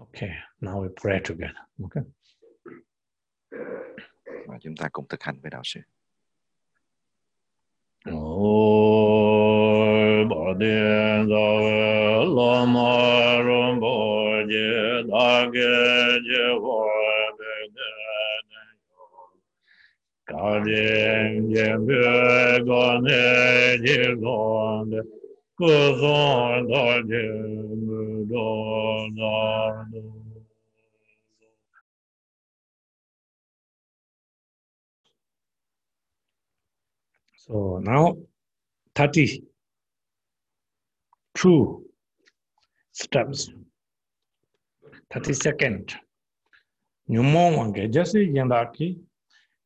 Okay, now we pray together. Okay. Và chúng ta cùng thực hành với đạo sư. Ô Bồ Đề Giáo Lô Ma Rung Bồ Đề Đa Gê Đề Vô Đề Đề kuzhong da je mu do na do. So now, 30. True steps. 30 second. Nyumo wange, jasi yenda ki,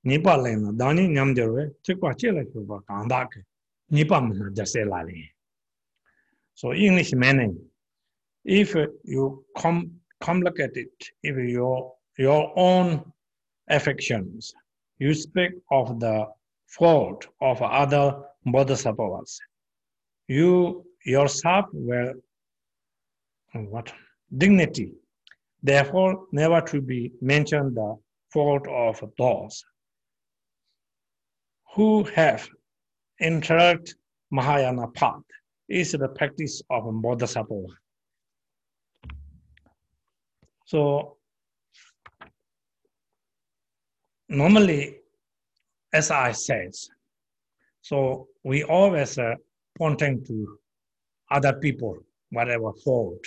nipa lena, dani nyamjarwe, chikwa chela kyuwa kanda ki, nipa mena jasi lali. So English meaning if you com complicate it if your your own affections you speak of the fault of other bodhisattvas. You yourself were oh, what dignity. Therefore, never to be mentioned the fault of those who have entered Mahayana path is the practice of Bodhisattva. So normally as I said, so we always uh, pointing to other people, whatever fault,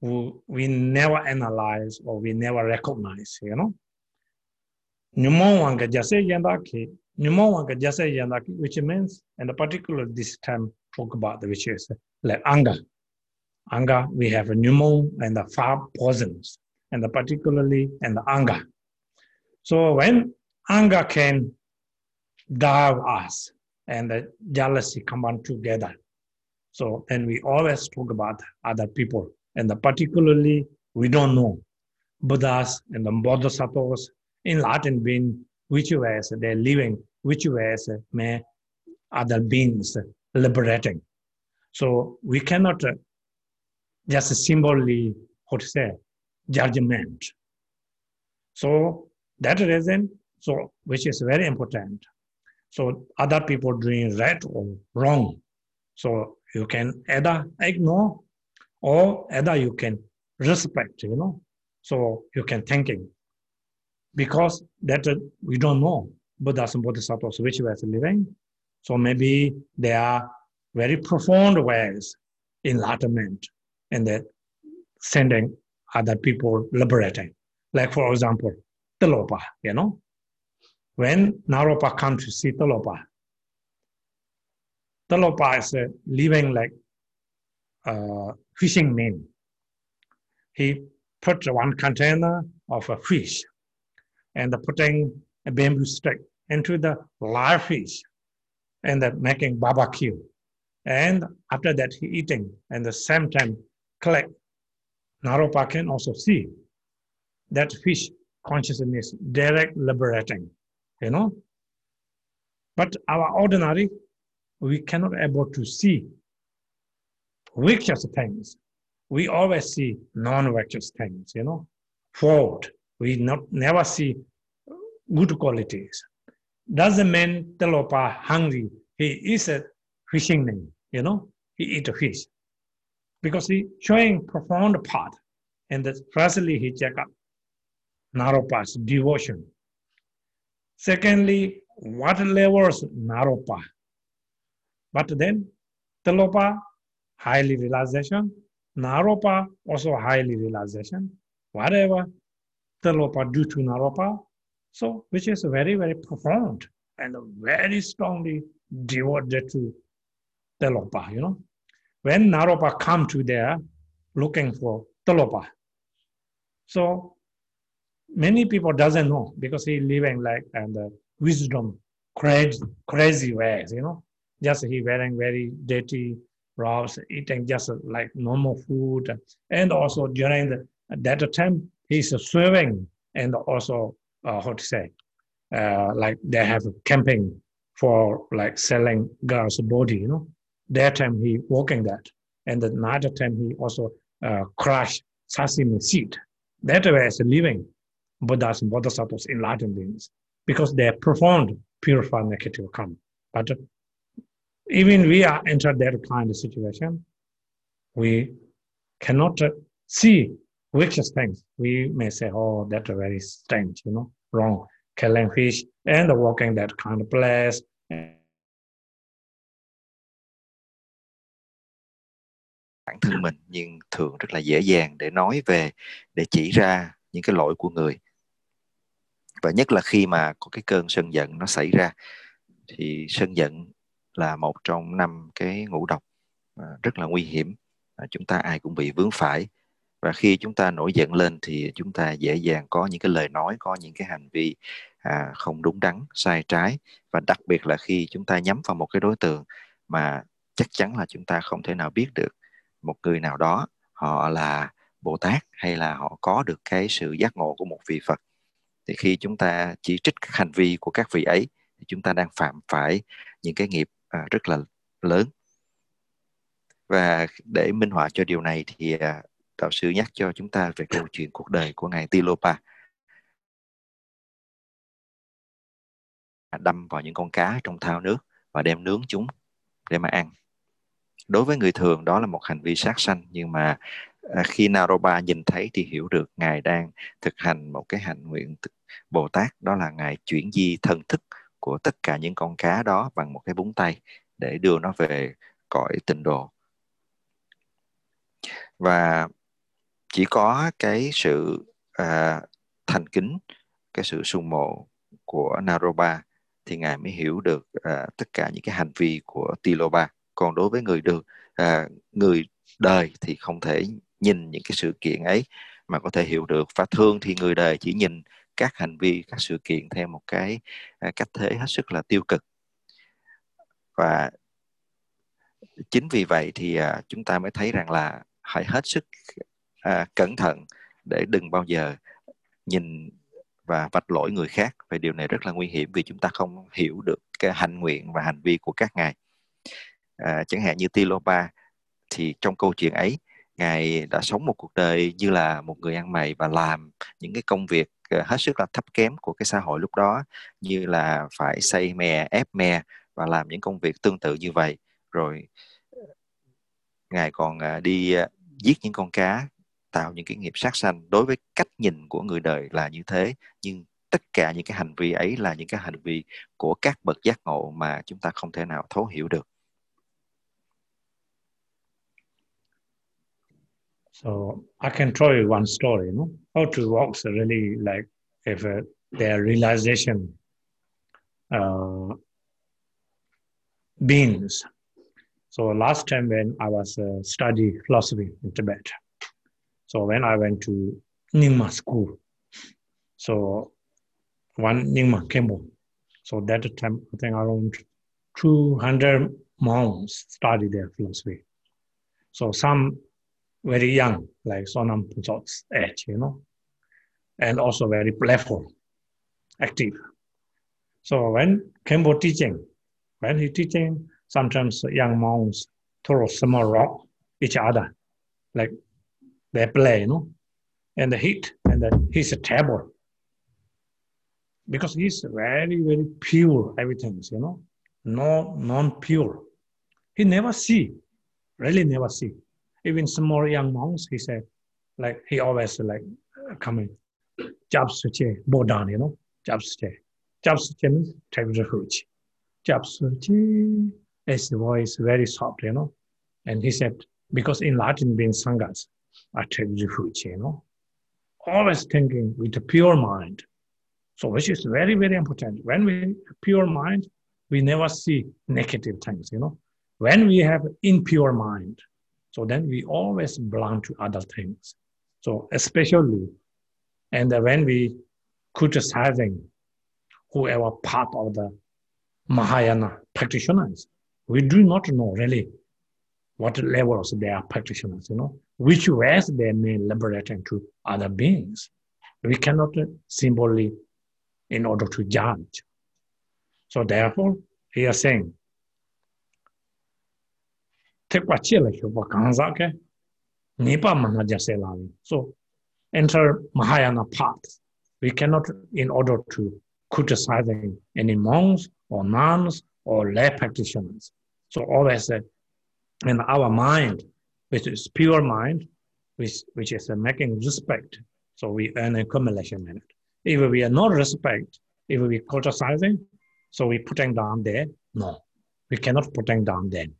who we never analyze or we never recognize, you know. Jase jase which means, and particularly this time talk about the which is like anger. Anger, we have a pneumo and the five poisons, and the particularly and the anger. So when anger can drive us and the jealousy come on together. So, and we always talk about other people, and the particularly we don't know Buddhas and the Bodhisattvas in Latin being which ways they're living, which ways may other beings liberating. So we cannot uh, just simply, how to say, judgment. So that reason, so which is very important. So other people doing right or wrong. So you can either ignore or either you can respect, you know. So you can thinking. Because that uh, we don't know Buddhas and Bodhisattvas which is living. So maybe there are very profound ways enlightenment and that sending other people liberating. Like for example, Tilopa, you know. When Naropa comes to see Tilopa, Tilopa is uh, living like a fishing man. He put one container of a fish and putting a bamboo stick into the live fish and then making barbecue. And after that, he eating and the same time collect. Naropa can also see that fish consciousness direct liberating, you know. But our ordinary, we cannot able to see righteous things. We always see non-righteous things, you know. Fault. We not never see good qualities. Doesn't mean Tilopa hungry. He is a fishing man, you know. He eat a fish. Because he showing profound part. And that firstly he check up Naropa's devotion. Secondly, what levels Naropa? But then Tilopa, highly realization. Naropa, also highly realization. Whatever Tilopa do to Naropa, so which is very, very profound and very strongly devoted to Tilopa, you know. When Naropa come to there looking for Tilopa, so many people doesn't know because he living like and the wisdom crazy crazy ways you know. Just he wearing very dirty robes eating just like normal food. And also during the, that time he's serving and also uh, how to say uh, like they have camping for like selling girls body you know that time he walking that and another time he also uh, crash sesame seed. That way is living Buddhas and Bodhisattvas, enlightened beings, because they are profound, purify negative karma. But even we are entered that kind of situation, we cannot see which things. We may say, oh, that's very strange, you know, from killing fish and walking that kind of place. bản thân mình nhưng thường rất là dễ dàng để nói về, để chỉ ra những cái lỗi của người. Và nhất là khi mà có cái cơn sân giận nó xảy ra, thì sân giận là một trong năm cái ngũ độc à, rất là nguy hiểm. À, chúng ta ai cũng bị vướng phải và khi chúng ta nổi giận lên thì chúng ta dễ dàng có những cái lời nói có những cái hành vi à, không đúng đắn sai trái. Và đặc biệt là khi chúng ta nhắm vào một cái đối tượng mà chắc chắn là chúng ta không thể nào biết được một người nào đó họ là bồ tát hay là họ có được cái sự giác ngộ của một vị phật. Thì khi chúng ta chỉ trích các hành vi của các vị ấy thì chúng ta đang phạm phải những cái nghiệp à, rất là lớn. Và để minh họa cho điều này thì à, đạo sư nhắc cho chúng ta về câu chuyện cuộc đời của ngài Tilopa. Đâm vào những con cá trong thao nước và đem nướng chúng để mà ăn. Đối với người thường, đó là một hành vi sát sanh, nhưng mà à, khi Naropa nhìn thấy thì hiểu được ngài đang thực hành một cái hành nguyện Bồ Tát, đó là ngài chuyển di thân thức của tất cả những con cá đó bằng một cái búng tay để đưa nó về cõi tịnh độ. Và chỉ có cái sự à, thành kính cái sự sung mộ của Naropa thì ngài mới hiểu được à, tất cả những cái hành vi của Tilopa còn đối với người được à, người đời thì không thể nhìn những cái sự kiện ấy mà có thể hiểu được. Và thường thì người đời chỉ nhìn các hành vi các sự kiện theo một cái à, cách thế hết sức là tiêu cực. Và chính vì vậy thì à, chúng ta mới thấy rằng là hãy hết sức à, cẩn thận để đừng bao giờ nhìn và vạch lỗi người khác. Về điều này rất là nguy hiểm vì chúng ta không hiểu được cái hành nguyện và hành vi của các ngài. À, chẳng hạn như Tilopa thì trong câu chuyện ấy ngài đã sống một cuộc đời như là một người ăn mày và làm những cái công việc à, hết sức là thấp kém của cái xã hội lúc đó như là phải xây mè ép mè và làm những công việc tương tự như vậy. Rồi à, ngài còn à, đi giết những con cá tạo những cái nghiệp sát sanh đối với cách nhìn của người đời là như thế nhưng tất cả những cái hành vi ấy là những cái hành vi của các bậc giác ngộ mà chúng ta không thể nào thấu hiểu được So I can tell you one story, no? how to walk really like if uh, their realization uh, beings. So last time when I was uh, study philosophy in Tibet, so when I went to Nyingma school, so one Nyingma Khenpo, so that time I think around 200 monks studied their philosophy. So some very young, like Sonam Puchot's age, you know, and also very playful, active. So when Khenpo teaching, when he teaching, sometimes young monks throw small rock each other, like they play, you know, and the hit, and then he's a table. Because he's very, very pure, everything, you know, no non-pure. He never see, really never see even small young monks, he said, like he always like coming, Japsuche, Bodan, you know, Japsuche. Japsuche means take refuge. Japsuche, his voice very soft, you know. And he said, because in Latin being sanghas, I take you know. Always thinking with a pure mind. So which is very, very important. When we pure mind, we never see negative things, you know. When we have impure mind, so then we always belong to other things. So especially, and when we criticizing whoever part of the Mahayana practitioners, we do not know really what levels they are practitioners, you know, which ways they may liberate into other beings. We cannot simply in order to judge. So therefore, he is saying. So enter Mahayana path. We cannot, in order to criticizing any monks or nuns or lay practitioners. So always uh, in our mind, which is pure mind, which, which is making respect. So we earn accumulation merit. If we are not respect, if we criticizing, so we putting down there, no, we cannot putting down then.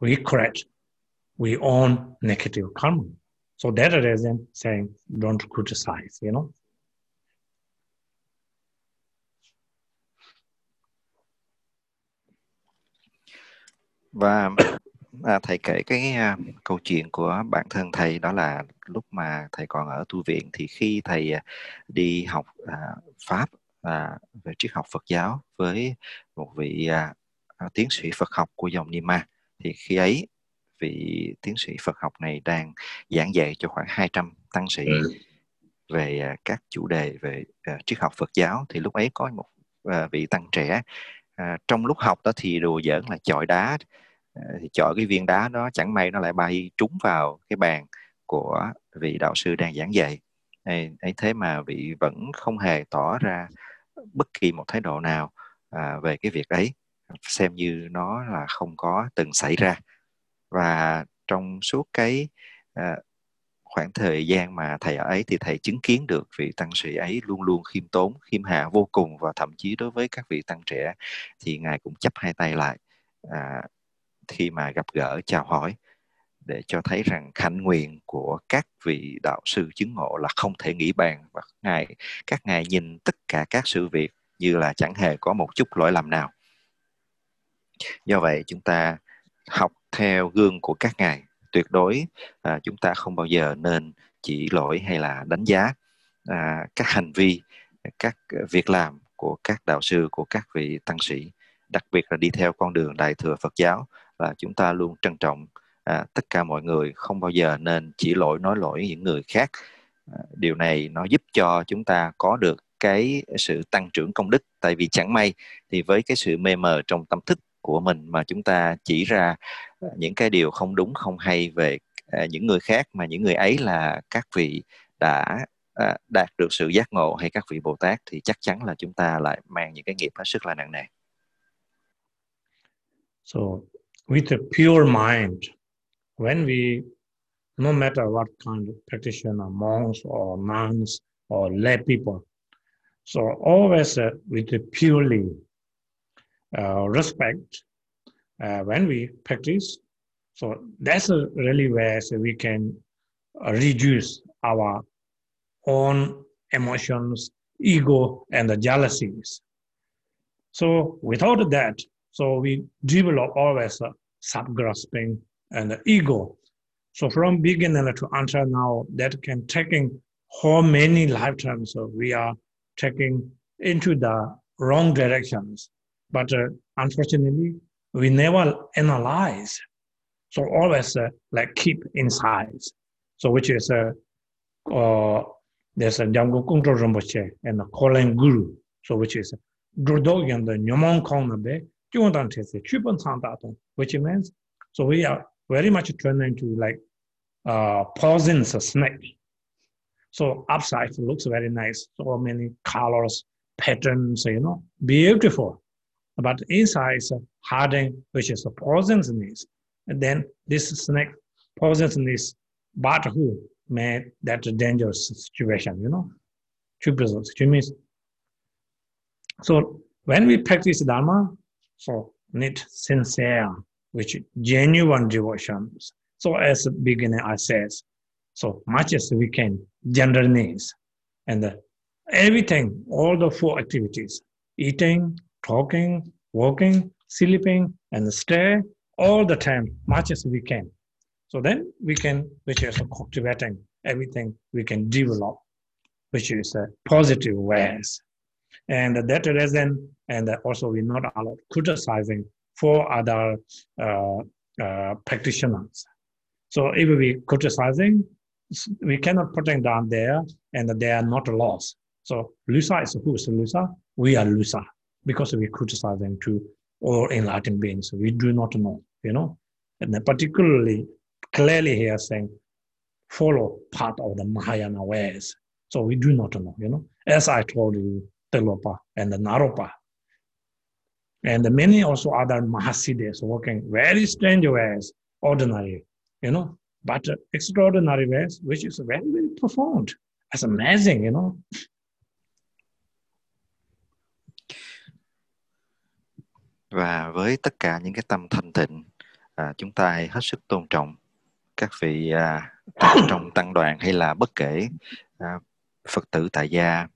We correct, we own negative karma. So that reason saying don't criticize, you know. Và à, thầy kể cái à, câu chuyện của bản thân thầy đó là lúc mà thầy còn ở tu viện thì khi thầy à, đi học à, pháp à, về triết học Phật giáo với một vị à, à, tiến sĩ Phật học của dòng Nima thì khi ấy vị tiến sĩ Phật học này đang giảng dạy cho khoảng 200 tăng sĩ ừ. về à, các chủ đề về uh, triết học Phật giáo thì lúc ấy có một uh, vị tăng trẻ uh, trong lúc học đó thì đùa giỡn là chọi đá Ờ, thì chọi cái viên đá đó chẳng may nó lại bay trúng vào cái bàn của vị đạo sư đang giảng dạy. Ấy, ấy thế mà vị vẫn không hề tỏ ra bất kỳ một thái độ nào à, về cái việc ấy xem như nó là không có từng xảy ra. Và trong suốt cái à, khoảng thời gian mà thầy ở ấy thì thầy chứng kiến được vị tăng sĩ ấy luôn luôn khiêm tốn khiêm hạ vô cùng và thậm chí đối với các vị tăng trẻ thì ngài cũng chấp hai tay lại à, khi mà gặp gỡ chào hỏi để cho thấy rằng khánh nguyện của các vị đạo sư chứng ngộ là không thể nghĩ bàn và ngài các ngài nhìn tất cả các sự việc như là chẳng hề có một chút lỗi lầm nào. Do vậy chúng ta học theo gương của các ngài. Tuyệt đối à, chúng ta không bao giờ nên chỉ lỗi hay là đánh giá à, các hành vi các việc làm của các đạo sư của các vị tăng sĩ đặc biệt là đi theo con đường đại thừa Phật giáo là chúng ta luôn trân trọng à, tất cả mọi người. Không bao giờ nên chỉ lỗi nói lỗi những người khác. À, điều này nó giúp cho chúng ta có được cái sự tăng trưởng công đức. Tại vì chẳng may thì với cái sự mê mờ trong tâm thức của mình mà chúng ta chỉ ra à, những cái điều không đúng không hay về à, những người khác mà những người ấy là các vị đã à, đạt được sự giác ngộ hay các vị Bồ Tát thì chắc chắn là chúng ta lại mang những cái nghiệp hết sức là nặng nề. So with a pure mind, when we, no matter what kind of practitioner, monks or nuns or lay people, so always uh, with a purely uh, respect uh, when we practice. So that's really where so we can uh, reduce our own emotions, ego, and the jealousies. So without that, so we develop always a sub-grasping and ego. So from beginner to until now, that can taking how many lifetimes we are taking into the wrong directions. But uh, unfortunately, we never analyze. So always uh, like keep inside. So which is uh, uh, there's a Jamgon Kongtrul Rinpoche and the calling guru. So which is Drudog and the Nyomon Kong Which means so we are very much turned into like uh, poisonous snake. So upside looks very nice, so many colors, patterns, you know, beautiful. But inside is hardened, which is a poisonous. And then this snake poisonous, but who made that dangerous situation, you know? Which means, so when we practice Dharma, so need sincere, which genuine devotions. So as a beginner, I says, so much as we can, general needs, and uh, everything, all the four activities, eating, talking, walking, sleeping, and stay all the time, much as we can. So then we can, which is cultivating everything we can develop, which is a positive ways. And that reason, and also we're not allowed criticizing for other uh, uh, practitioners. So if we criticizing, we cannot put them down there, and they are not lost. So Lusa is who is Lusa? We are Lusa because we criticize them to all enlightened beings. We do not know, you know. And particularly clearly here saying follow part of the Mahayana ways. So we do not know, you know. As I told you, Tilopa and the Naropa. And many also other Mahasiddhas working very strange ways, ordinary, you know, but extraordinary ways, which is very, very profound. That's amazing, you know. Và với tất cả những cái tâm thanh tịnh, à, chúng ta hãy hết sức tôn trọng các vị à, trong tăng đoàn hay là bất kể à, Phật tử tại gia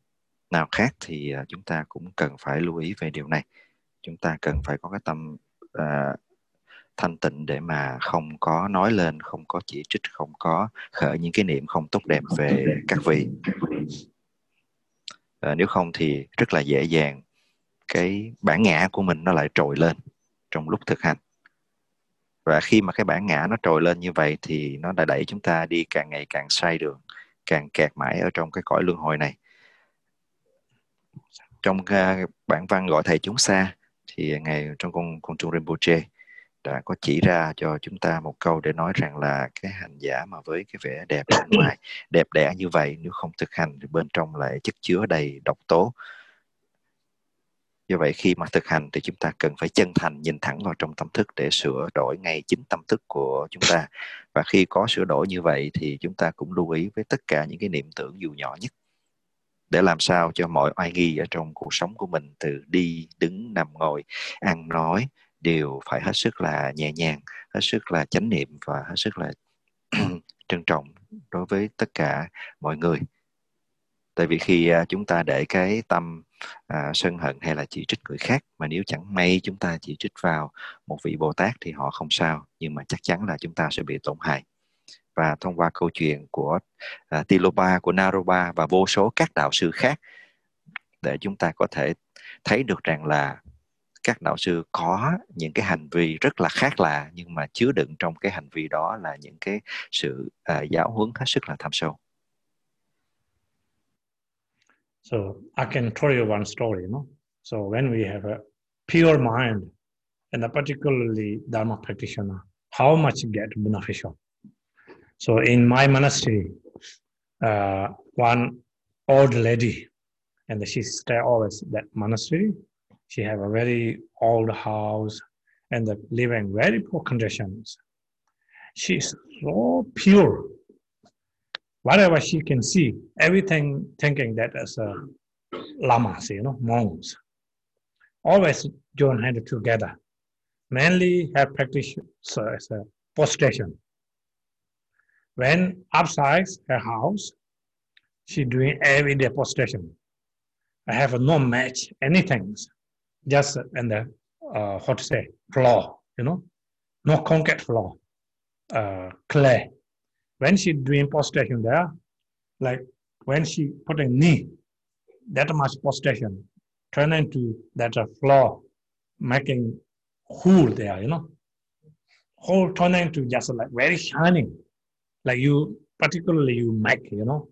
nào khác thì à, chúng ta cũng cần phải lưu ý về điều này. Chúng ta cần phải có cái tâm uh, thanh tịnh để mà không có nói lên, không có chỉ trích, không có khởi những cái niệm không tốt đẹp về các vị. uh, nếu không thì rất là dễ dàng cái bản ngã của mình nó lại trồi lên trong lúc thực hành và khi mà cái bản ngã nó trồi lên như vậy thì nó đã đẩy chúng ta đi càng ngày càng sai đường càng kẹt mãi ở trong cái cõi luân hồi này trong uh, bản văn gọi thầy chúng xa thì ngày trong con con trung Rinpoche đã có chỉ ra cho chúng ta một câu để nói rằng là cái hành giả mà với cái vẻ đẹp bên ngoài đẹp đẽ như vậy nếu không thực hành thì bên trong lại chất chứa đầy độc tố. Do vậy khi mà thực hành thì chúng ta cần phải chân thành nhìn thẳng vào trong tâm thức để sửa đổi ngay chính tâm thức của chúng ta. Và khi có sửa đổi như vậy thì chúng ta cũng lưu ý với tất cả những cái niệm tưởng dù nhỏ nhất để làm sao cho mọi oai nghi ở trong cuộc sống của mình từ đi đứng nằm ngồi ăn nói đều phải hết sức là nhẹ nhàng hết sức là chánh niệm và hết sức là trân trọng đối với tất cả mọi người. Tại vì khi à, chúng ta để cái tâm à, sân hận hay là chỉ trích người khác mà nếu chẳng may chúng ta chỉ trích vào một vị bồ tát thì họ không sao nhưng mà chắc chắn là chúng ta sẽ bị tổn hại và thông qua câu chuyện của uh, Tilopa của Naropa và vô số các đạo sư khác để chúng ta có thể thấy được rằng là các đạo sư có những cái hành vi rất là khác lạ nhưng mà chứa đựng trong cái hành vi đó là những cái sự uh, giáo huấn hết sức là thâm sâu. So I can tell you one story, no? So when we have a pure mind and a particularly Dharma practitioner, how much get beneficial. So in my monastery, uh, one old lady, and she stay always that monastery. She have a very old house and the living very poor conditions. She's so pure. Whatever she can see, everything thinking that as a lamas, you know, monks. Always join hand together. Mainly have practice so as a prostration when outside her house, she doing everyday prostration. I have no match, anything, just in the, uh, how to say, floor, you know, no concrete floor, uh, clay. When she doing prostration there, like when she put putting knee, that much prostration, turn into that uh, floor, making hole there, you know, hole turn into just like very shining like you particularly you make you know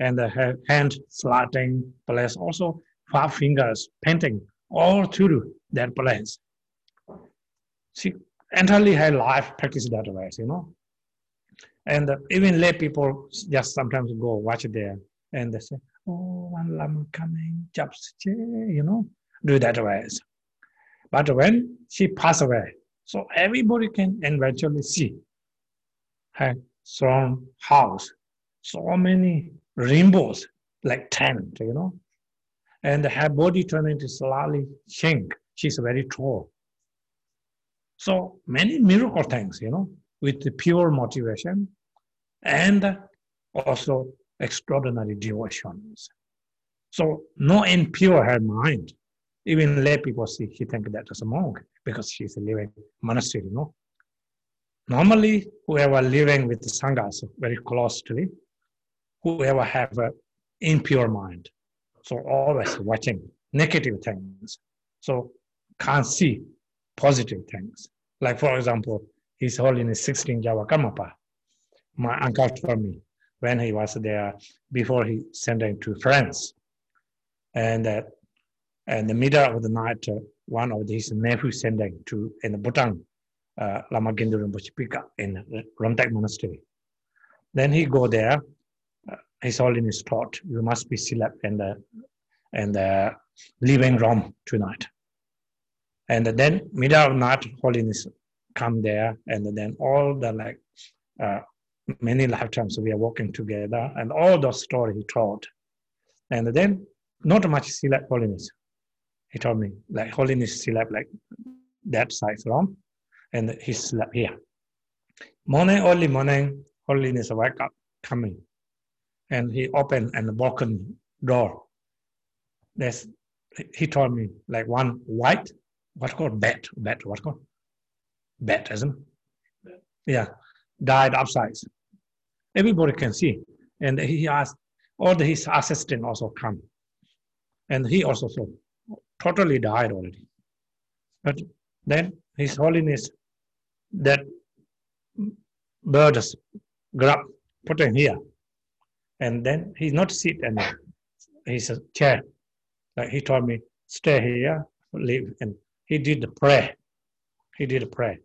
and the hand slotting place also five fingers painting all through that place she entirely her life practice that way you know. And even lay people just sometimes go watch there and they say oh one lama coming just you know do that way. But when she passed away so everybody can eventually see her strong house, so many rainbows, like tent, you know. And her body turned into slightly shrink. She's very tall. So many miracle things, you know, with the pure motivation and also extraordinary devotions. So no impure her mind. Even lay people see she think that as a monk because she's living monastery, you know. Normally, whoever living with the sanghas very closely, whoever have an impure mind, so always watching negative things, so can't see positive things. Like for example, His Holiness 16 Gyalwa Karmapa, my uncle told me when he was there before he sent him to France, and uh, in the middle of the night, uh, one of his nephews sending to in the Bhutan uh, Lama Gendun Rinpoche in Rumtek Monastery. Then he go there. Uh, His Holiness taught you must be slept in the in the living room tonight. And then middle of night, Holiness come there, and then all the like uh, many lifetimes we are working together, and all the story he taught. And then not much slept Holiness. He told me like Holiness slept like that side room, and he slept here. Morning, early morning, Holiness wake up, coming, and he opened and broken door. There's, he told me like one white, what called bat, bat, what called bat, isn't it? Yeah, died upside. Everybody can see, and he asked all the, his assistant also come, and he also saw totally died already. But then His Holiness, that bird grab, put in here. And then he's not sit and he's a chair. Like he told me, stay here, leave. And he did the prayer. He did a prayer.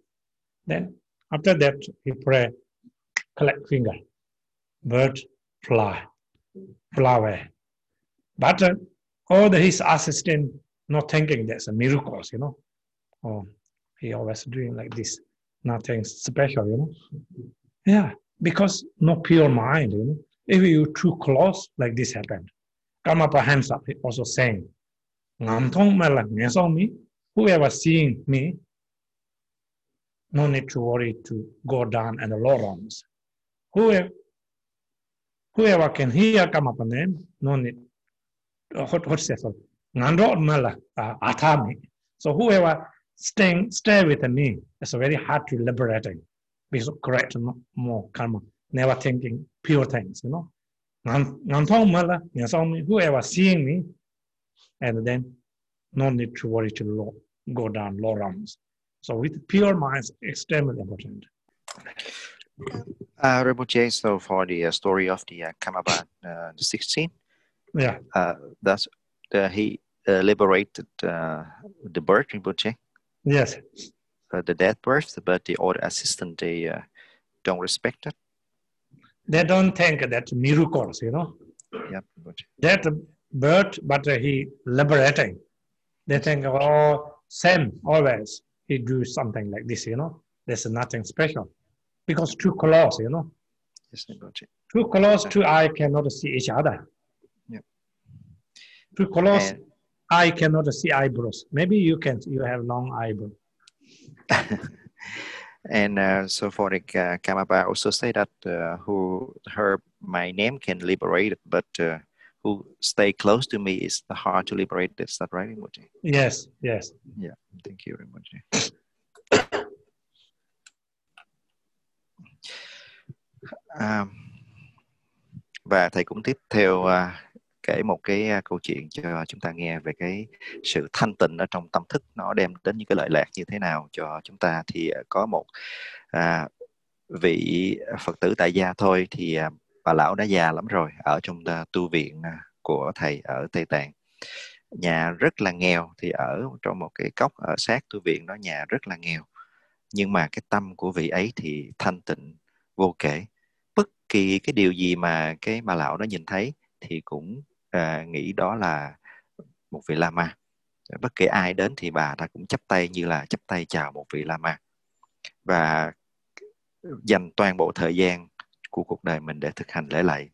Then after that, he pray, collect finger, bird fly, flower. But uh, all the, his assistant not thinking that's a miracles, you know. Oh, he always doing like this, nothing special, you know. Yeah, because no pure mind, you know. If you too close, like this happened. Karmapa he also saying, "Ngam thong ma la nge song me, whoever seeing me, no need to worry to go down and the low rungs. Whoever, whoever can hear Karmapa name, no need, uh, what, what's that? Ngandro ma la uh, atami. So whoever staying, stay with me, it's very hard to liberating. Because correct more karma, never thinking pure things, you know. Ngan thong ma la, ngan song me, whoever seeing me, and then no need to worry to low, go down low rungs. So with pure minds, extremely important. Uh, Rinpoche, so for the uh, story of the uh, Kamaban, uh, the 16, Yeah, uh, that's uh, he uh, liberated uh, the bird Rinpoche, yes, uh, the dead birth, but the other assistant they uh, don't respect it. they don't think that miracles, you know. Yeah, Rinpoche. That birth, but he liberating. They think, oh, same always. He do something like this, you know. There's nothing special because too close, you know. Yes. Too close, two eye cannot see each other. Yeah. Too close, And- eye cannot see eyebrows. Maybe you can. You have long eyebrow. And uh, so for the uh, Karmapa also say that uh, who heard my name can liberate it, but uh, who stay close to me is hard to liberate. Is that right, Rinpoche? Yes, yes. Thank you, Rinpoche. À, và thầy cũng tiếp theo à, kể một cái câu chuyện cho chúng ta nghe về cái sự thanh tịnh ở trong tâm thức nó đem đến những cái lợi lạc như thế nào cho chúng ta. Thì à, có một à, vị Phật tử tại gia thôi thì à, bà lão đã già lắm rồi ở trong à, tu viện à, của thầy ở Tây Tạng. Nhà rất là nghèo thì ở trong một cái cốc ở sát tu viện đó nhà rất là nghèo. Nhưng mà cái tâm của vị ấy thì thanh tịnh vô kể. Bất kỳ cái điều gì mà cái bà lão đó nhìn thấy thì cũng à, nghĩ đó là một vị lama bất kể ai đến thì bà ta cũng chắp tay như là chắp tay chào một vị lama và dành toàn bộ thời gian của cuộc đời mình để thực hành lễ lạy.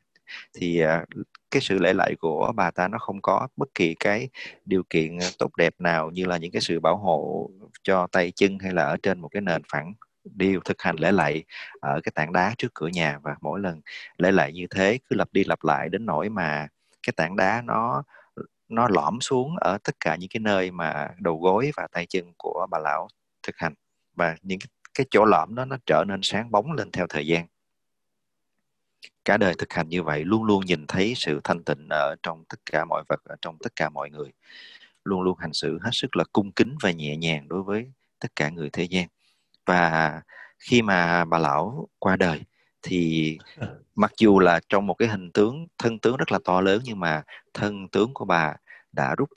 Thì à, cái sự lễ lạy của bà ta nó không có bất kỳ cái điều kiện tốt đẹp nào như là những cái sự bảo hộ cho tay chân hay là ở trên một cái nền phẳng. Đều thực hành lễ lạy ở cái tảng đá trước cửa nhà và mỗi lần lễ lạy như thế cứ lặp đi lặp lại đến nỗi mà cái tảng đá nó nó lõm xuống ở tất cả những cái nơi mà đầu gối và tay chân của bà lão thực hành. Và những cái, cái chỗ lõm đó nó trở nên sáng bóng lên theo thời gian. Cả đời thực hành như vậy luôn luôn nhìn thấy sự thanh tịnh ở trong tất cả mọi vật ở trong tất cả mọi người. Luôn luôn hành xử hết sức là cung kính và nhẹ nhàng đối với tất cả người thế gian. Và khi mà bà lão qua đời thì mặc dù là trong một cái hình tướng thân tướng rất là to lớn nhưng mà thân tướng của bà đã rút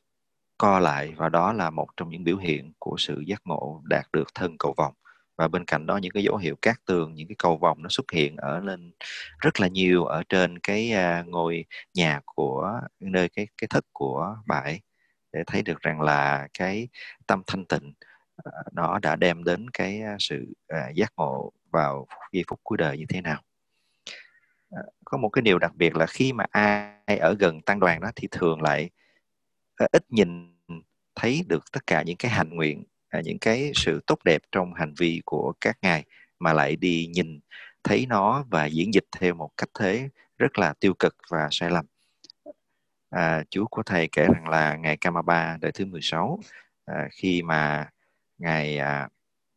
co lại và đó là một trong những biểu hiện của sự giác ngộ đạt được thân cầu vòng và bên cạnh đó những cái dấu hiệu cát tường những cái cầu vòng nó xuất hiện ở lên rất là nhiều ở trên cái uh, ngôi nhà của nơi cái cái thất của bà ấy để thấy được rằng là cái tâm thanh tịnh nó đã đem đến cái à, sự à, giác ngộ vào giây phút cuối đời như thế nào à, có một cái điều đặc biệt là khi mà ai ở gần tăng đoàn đó thì thường lại ít nhìn thấy được tất cả những cái hành nguyện những cái sự tốt đẹp trong hành vi của các ngài mà lại đi nhìn thấy nó và diễn dịch theo một cách thế rất là tiêu cực và sai lầm. À, chú của thầy kể rằng là ngày Kamaba đời thứ 16 à, khi mà ngài à,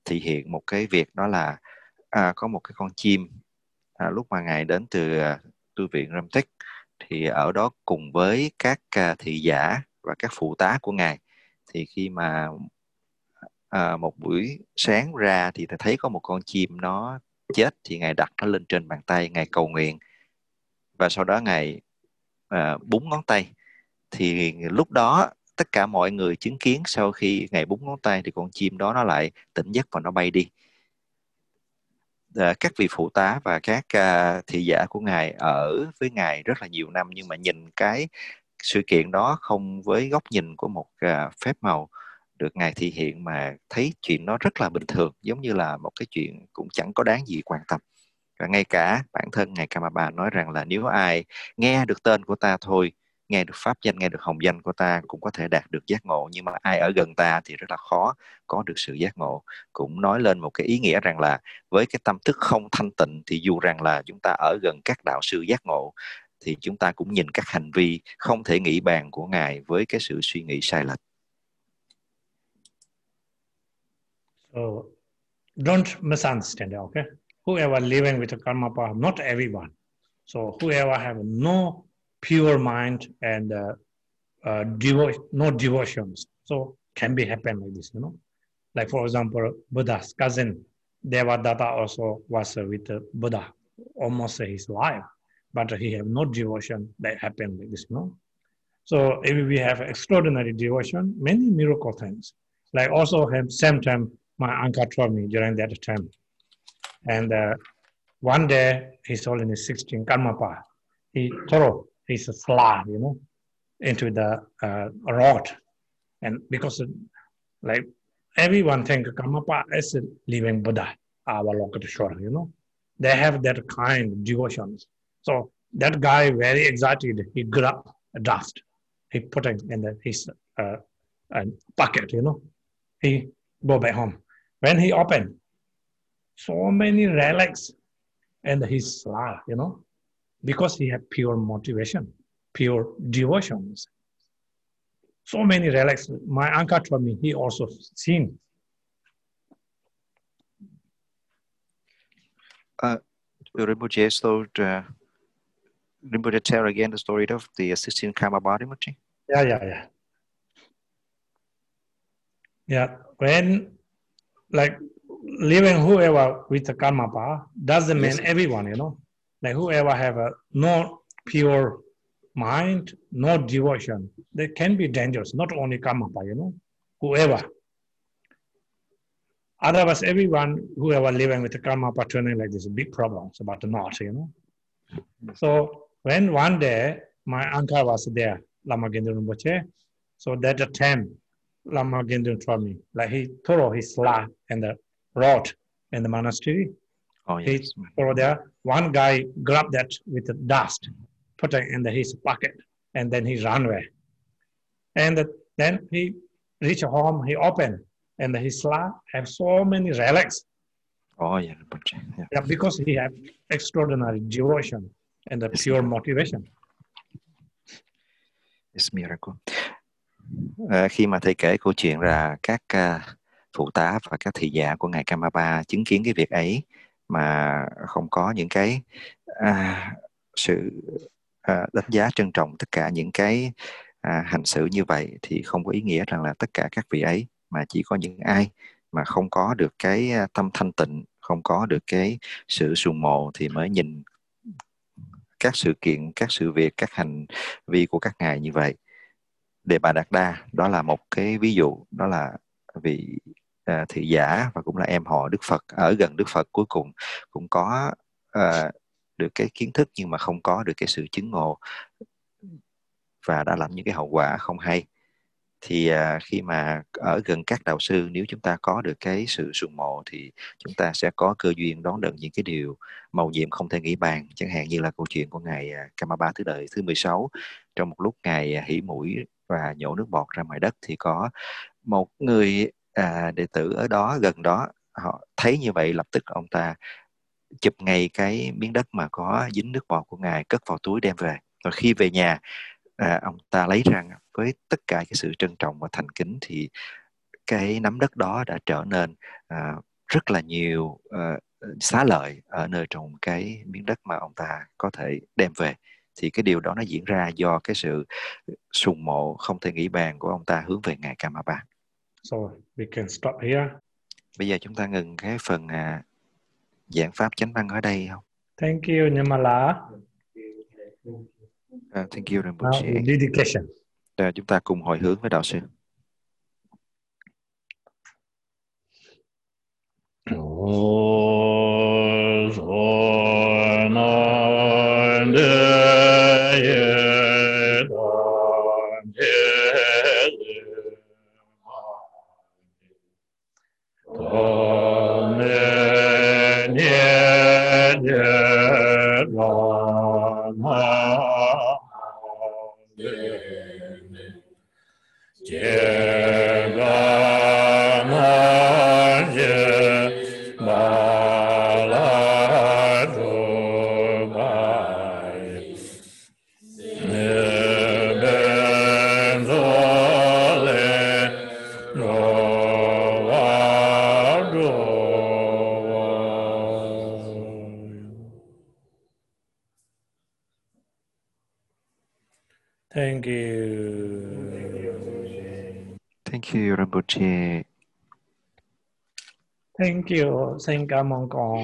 thể hiện một cái việc đó là à, có một cái con chim à, lúc mà ngài đến từ à, tu viện Ramtek thì ở đó cùng với các à, thị giả và các phụ tá của ngài. Thì khi mà à, một buổi sáng ra thì ta thấy có một con chim nó chết thì ngài đặt nó lên trên bàn tay ngài cầu nguyện. Và sau đó ngài à, búng ngón tay. Thì lúc đó tất cả mọi người chứng kiến sau khi ngày búng ngón tay thì con chim đó nó lại tỉnh giấc và nó bay đi. À, các vị phụ tá và các à, thị giả của ngài ở với ngài rất là nhiều năm nhưng mà nhìn cái sự kiện đó không với góc nhìn của một à, phép màu được ngài thể hiện mà thấy chuyện nó rất là bình thường giống như là một cái chuyện cũng chẳng có đáng gì quan tâm. Và ngay cả bản thân ngài Kamaba nói rằng là nếu ai nghe được tên của ta thôi nghe được pháp danh nghe được hồng danh của ta cũng có thể đạt được giác ngộ nhưng mà ai ở gần ta thì rất là khó có được sự giác ngộ cũng nói lên một cái ý nghĩa rằng là với cái tâm thức không thanh tịnh thì dù rằng là chúng ta ở gần các đạo sư giác ngộ thì chúng ta cũng nhìn các hành vi không thể nghĩ bàn của ngài với cái sự suy nghĩ sai lệch So don't misunderstand, okay? Whoever living with a karma power, not everyone. So whoever have no pure mind and uh, uh, devo- no devotions, so can be happen like this, you know. Like for example, Buddha's cousin Devadatta also was uh, with uh, Buddha almost his life, but he have no devotion that happened like this, you know. So if we have extraordinary devotion, many miracle things. Like also have same time my uncle told me during that time. And uh, one day, he's only in 16, Karmapa, he threw his slab, you know, into the uh, rod. And because, like, everyone think Karmapa is a living Buddha, Avalokiteshvara, you know. They have that kind of devotions. So that guy very excited, he grabbed a dust, he put it in the, his uh, bucket, you know. He go back home when he opened, so many relics and his life, you know, because he had pure motivation, pure devotion. So many relics. My uncle told me he also seen. Uh, Rinpoche told, uh, Rinpoche tell again the story of the 16 karma body? Yeah, yeah, yeah. Yeah, when like living whoever with the Karmapa doesn't mean yes. everyone, you know. Like whoever have a no pure mind, no devotion, they can be dangerous, not only Karmapa, you know, whoever. Otherwise, everyone whoever living with the Karmapa turning like this, big problems, about the not, you know. So when one day my uncle was there, Lama Gendun Rinpoche, so that time Lama Gendun told me, like he threw his slab and the rod in the monastery. Oh, yes. He threw there. One guy grabbed that with the dust, put it in the, his pocket, and then he ran away. And the, then he reached home, he opened, and his slab have so many relics. Oh, yeah. yeah. yeah because he had extraordinary devotion and the pure motivation. It's miracle. À, khi mà thầy kể câu chuyện là các uh, phụ tá và các thị giả của ngài Kamapa chứng kiến cái việc ấy mà không có những cái à, sự à, đánh giá trân trọng tất cả những cái à, hành xử như vậy thì không có ý nghĩa rằng là tất cả các vị ấy mà chỉ có những ai mà không có được cái à, tâm thanh tịnh không có được cái sự sùng mộ thì mới nhìn các sự kiện các sự việc các hành vi của các ngài như vậy. Đề bà đạt đa đó là một cái ví dụ đó là vị À, uh, thị giả và cũng là em họ Đức Phật ở gần Đức Phật cuối cùng cũng có uh, được cái kiến thức nhưng mà không có được cái sự chứng ngộ và đã làm những cái hậu quả không hay. Thì à, khi mà ở gần các đạo sư nếu chúng ta có được cái sự sùng mộ thì chúng ta sẽ có cơ duyên đón nhận những cái điều màu nhiệm không thể nghĩ bàn. Chẳng hạn như là câu chuyện của ngài à, Kamaba thứ đời thứ 16 trong một lúc ngài à, hỉ mũi và nhổ nước bọt ra ngoài đất thì có một người à, đệ tử ở đó gần đó họ thấy như vậy lập tức ông ta chụp ngay cái miếng đất mà có dính nước bọt của ngài cất vào túi đem về rồi khi về nhà à, ông ta lấy ra với tất cả cái sự trân trọng và thành kính thì cái nắm đất đó đã trở nên à, rất là nhiều à, xá lợi ở nơi trồng cái miếng đất mà ông ta có thể đem về thì cái điều đó nó diễn ra do cái sự sùng mộ không thể nghĩ bàn của ông ta hướng về ngài Kamaba. So we can stop here. Bây giờ chúng ta ngừng cái phần à, giảng pháp chánh văn ở đây không? Thank you Nyamala. Uh, thank you Rinpoche. Now, dedication. Để chúng ta cùng hồi hướng với đạo sư. Thank Thank you. Xin cảm ơn con.